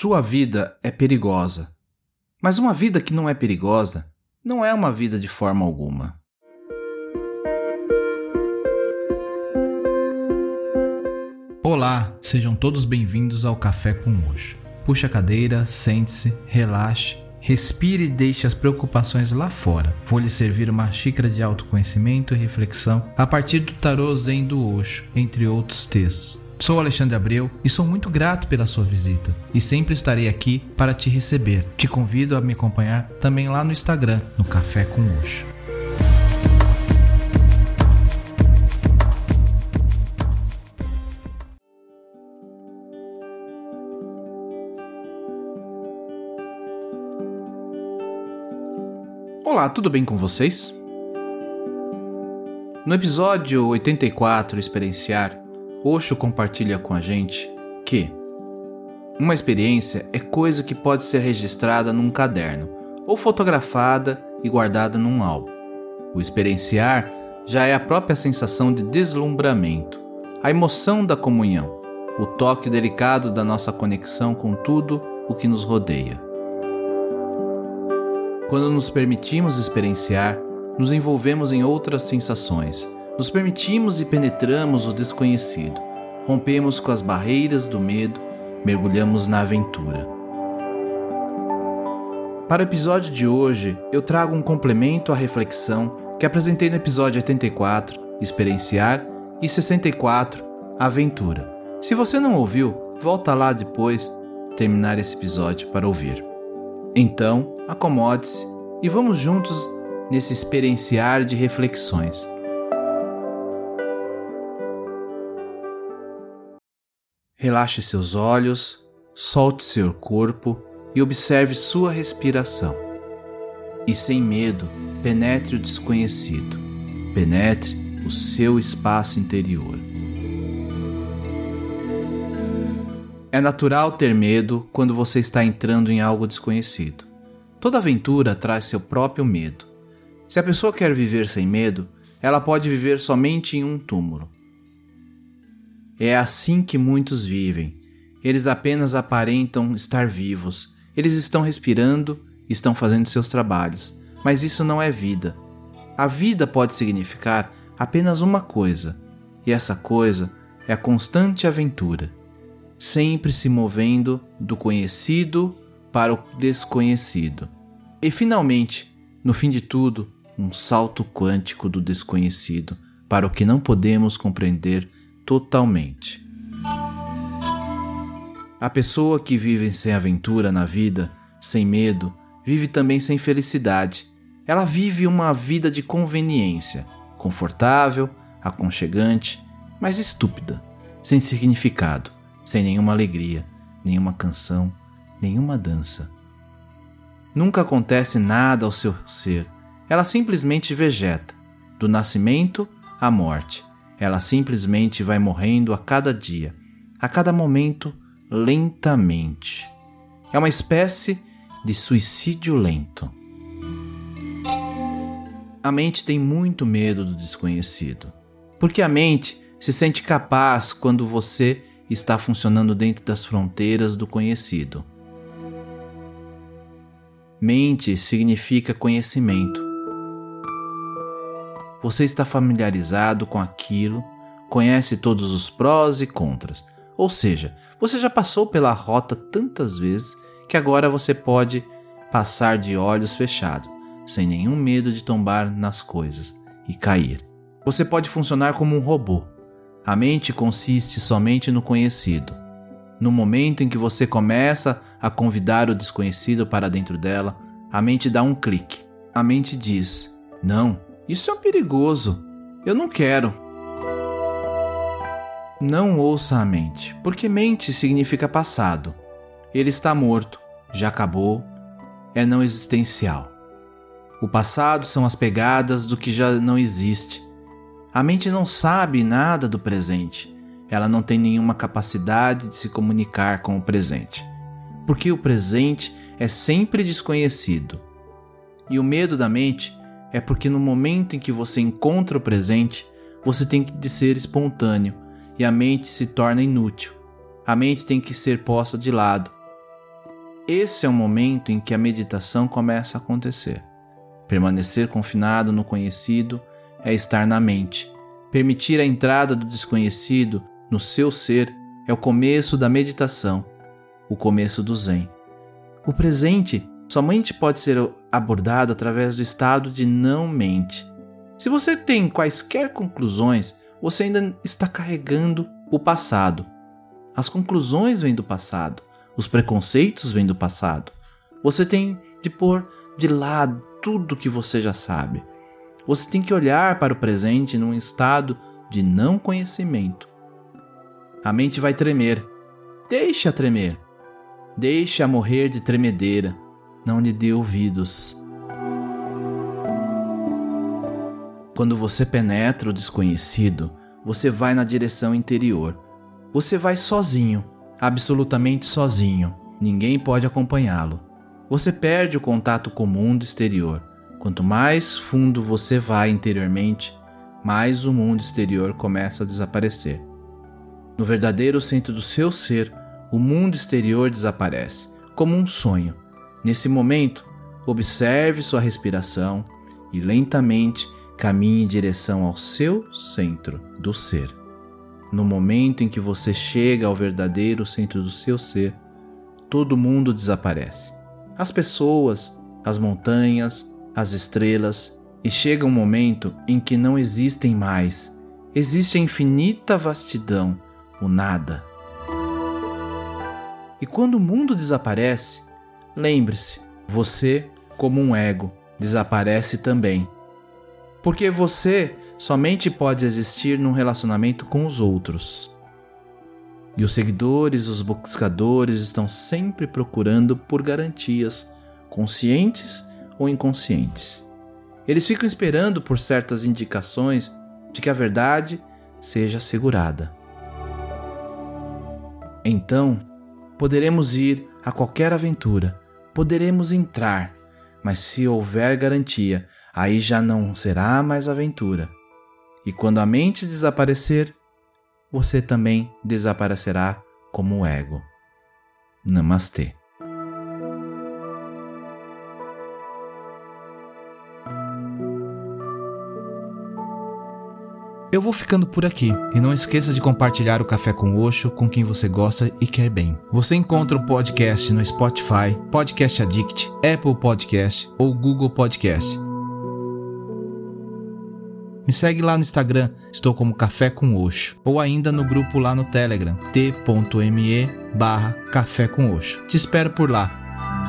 Sua vida é perigosa. Mas uma vida que não é perigosa não é uma vida de forma alguma. Olá, sejam todos bem-vindos ao Café com Mocho. Puxe a cadeira, sente-se, relaxe, respire e deixe as preocupações lá fora. Vou lhe servir uma xícara de autoconhecimento e reflexão a partir do tarô Zen do Osho, entre outros textos. Sou Alexandre Abreu e sou muito grato pela sua visita e sempre estarei aqui para te receber. Te convido a me acompanhar também lá no Instagram, no Café com Osho. Olá, tudo bem com vocês? No episódio 84, Experienciar, Osho compartilha com a gente que uma experiência é coisa que pode ser registrada num caderno ou fotografada e guardada num álbum. O experienciar já é a própria sensação de deslumbramento, a emoção da comunhão, o toque delicado da nossa conexão com tudo o que nos rodeia. Quando nos permitimos experienciar, nos envolvemos em outras sensações nos permitimos e penetramos o desconhecido, rompemos com as barreiras do medo, mergulhamos na aventura. Para o episódio de hoje, eu trago um complemento à reflexão que apresentei no episódio 84, Experienciar, e 64, Aventura. Se você não ouviu, volta lá depois terminar esse episódio para ouvir. Então, acomode-se e vamos juntos nesse experienciar de reflexões. Relaxe seus olhos, solte seu corpo e observe sua respiração. E sem medo, penetre o desconhecido, penetre o seu espaço interior. É natural ter medo quando você está entrando em algo desconhecido. Toda aventura traz seu próprio medo. Se a pessoa quer viver sem medo, ela pode viver somente em um túmulo. É assim que muitos vivem. Eles apenas aparentam estar vivos. Eles estão respirando, estão fazendo seus trabalhos, mas isso não é vida. A vida pode significar apenas uma coisa, e essa coisa é a constante aventura, sempre se movendo do conhecido para o desconhecido. E finalmente, no fim de tudo, um salto quântico do desconhecido para o que não podemos compreender totalmente. A pessoa que vive sem aventura na vida, sem medo, vive também sem felicidade. Ela vive uma vida de conveniência, confortável, aconchegante, mas estúpida, sem significado, sem nenhuma alegria, nenhuma canção, nenhuma dança. Nunca acontece nada ao seu ser. Ela simplesmente vegeta, do nascimento à morte, ela simplesmente vai morrendo a cada dia, a cada momento, lentamente. É uma espécie de suicídio lento. A mente tem muito medo do desconhecido, porque a mente se sente capaz quando você está funcionando dentro das fronteiras do conhecido. Mente significa conhecimento. Você está familiarizado com aquilo, conhece todos os prós e contras. Ou seja, você já passou pela rota tantas vezes que agora você pode passar de olhos fechados, sem nenhum medo de tombar nas coisas e cair. Você pode funcionar como um robô. A mente consiste somente no conhecido. No momento em que você começa a convidar o desconhecido para dentro dela, a mente dá um clique. A mente diz: Não, isso é perigoso. Eu não quero. Não ouça a mente, porque mente significa passado. Ele está morto, já acabou, é não existencial. O passado são as pegadas do que já não existe. A mente não sabe nada do presente. Ela não tem nenhuma capacidade de se comunicar com o presente. Porque o presente é sempre desconhecido. E o medo da mente é porque no momento em que você encontra o presente, você tem que ser espontâneo e a mente se torna inútil. A mente tem que ser posta de lado. esse é o momento em que a meditação começa a acontecer. Permanecer confinado no conhecido é estar na mente. Permitir a entrada do desconhecido no seu ser é o começo da meditação, o começo do Zen. O presente somente pode ser abordado através do estado de não mente. Se você tem quaisquer conclusões, você ainda está carregando o passado. As conclusões vêm do passado, os preconceitos vêm do passado. Você tem de pôr de lado tudo que você já sabe. Você tem que olhar para o presente num estado de não conhecimento. A mente vai tremer. Deixa tremer. Deixa morrer de tremedeira. Não lhe dê ouvidos. Quando você penetra o desconhecido, você vai na direção interior. Você vai sozinho, absolutamente sozinho. Ninguém pode acompanhá-lo. Você perde o contato com o mundo exterior. Quanto mais fundo você vai interiormente, mais o mundo exterior começa a desaparecer. No verdadeiro centro do seu ser, o mundo exterior desaparece, como um sonho. Nesse momento, observe sua respiração e lentamente caminhe em direção ao seu centro do ser. No momento em que você chega ao verdadeiro centro do seu ser, todo mundo desaparece. As pessoas, as montanhas, as estrelas, e chega um momento em que não existem mais. Existe a infinita vastidão, o nada. E quando o mundo desaparece, lembre-se, você, como um ego, desaparece também porque você somente pode existir num relacionamento com os outros. E os seguidores, os buscadores estão sempre procurando por garantias, conscientes ou inconscientes. Eles ficam esperando por certas indicações de que a verdade seja assegurada. Então, poderemos ir a qualquer aventura, poderemos entrar, mas se houver garantia aí já não será mais aventura. E quando a mente desaparecer, você também desaparecerá como o ego. Namastê. Eu vou ficando por aqui e não esqueça de compartilhar o Café com Oxo com quem você gosta e quer bem. Você encontra o podcast no Spotify, Podcast Addict, Apple Podcast ou Google Podcast. Me segue lá no Instagram, estou como Café com Oxo, ou ainda no grupo lá no Telegram, t.me barra Café com Oxo. Te espero por lá.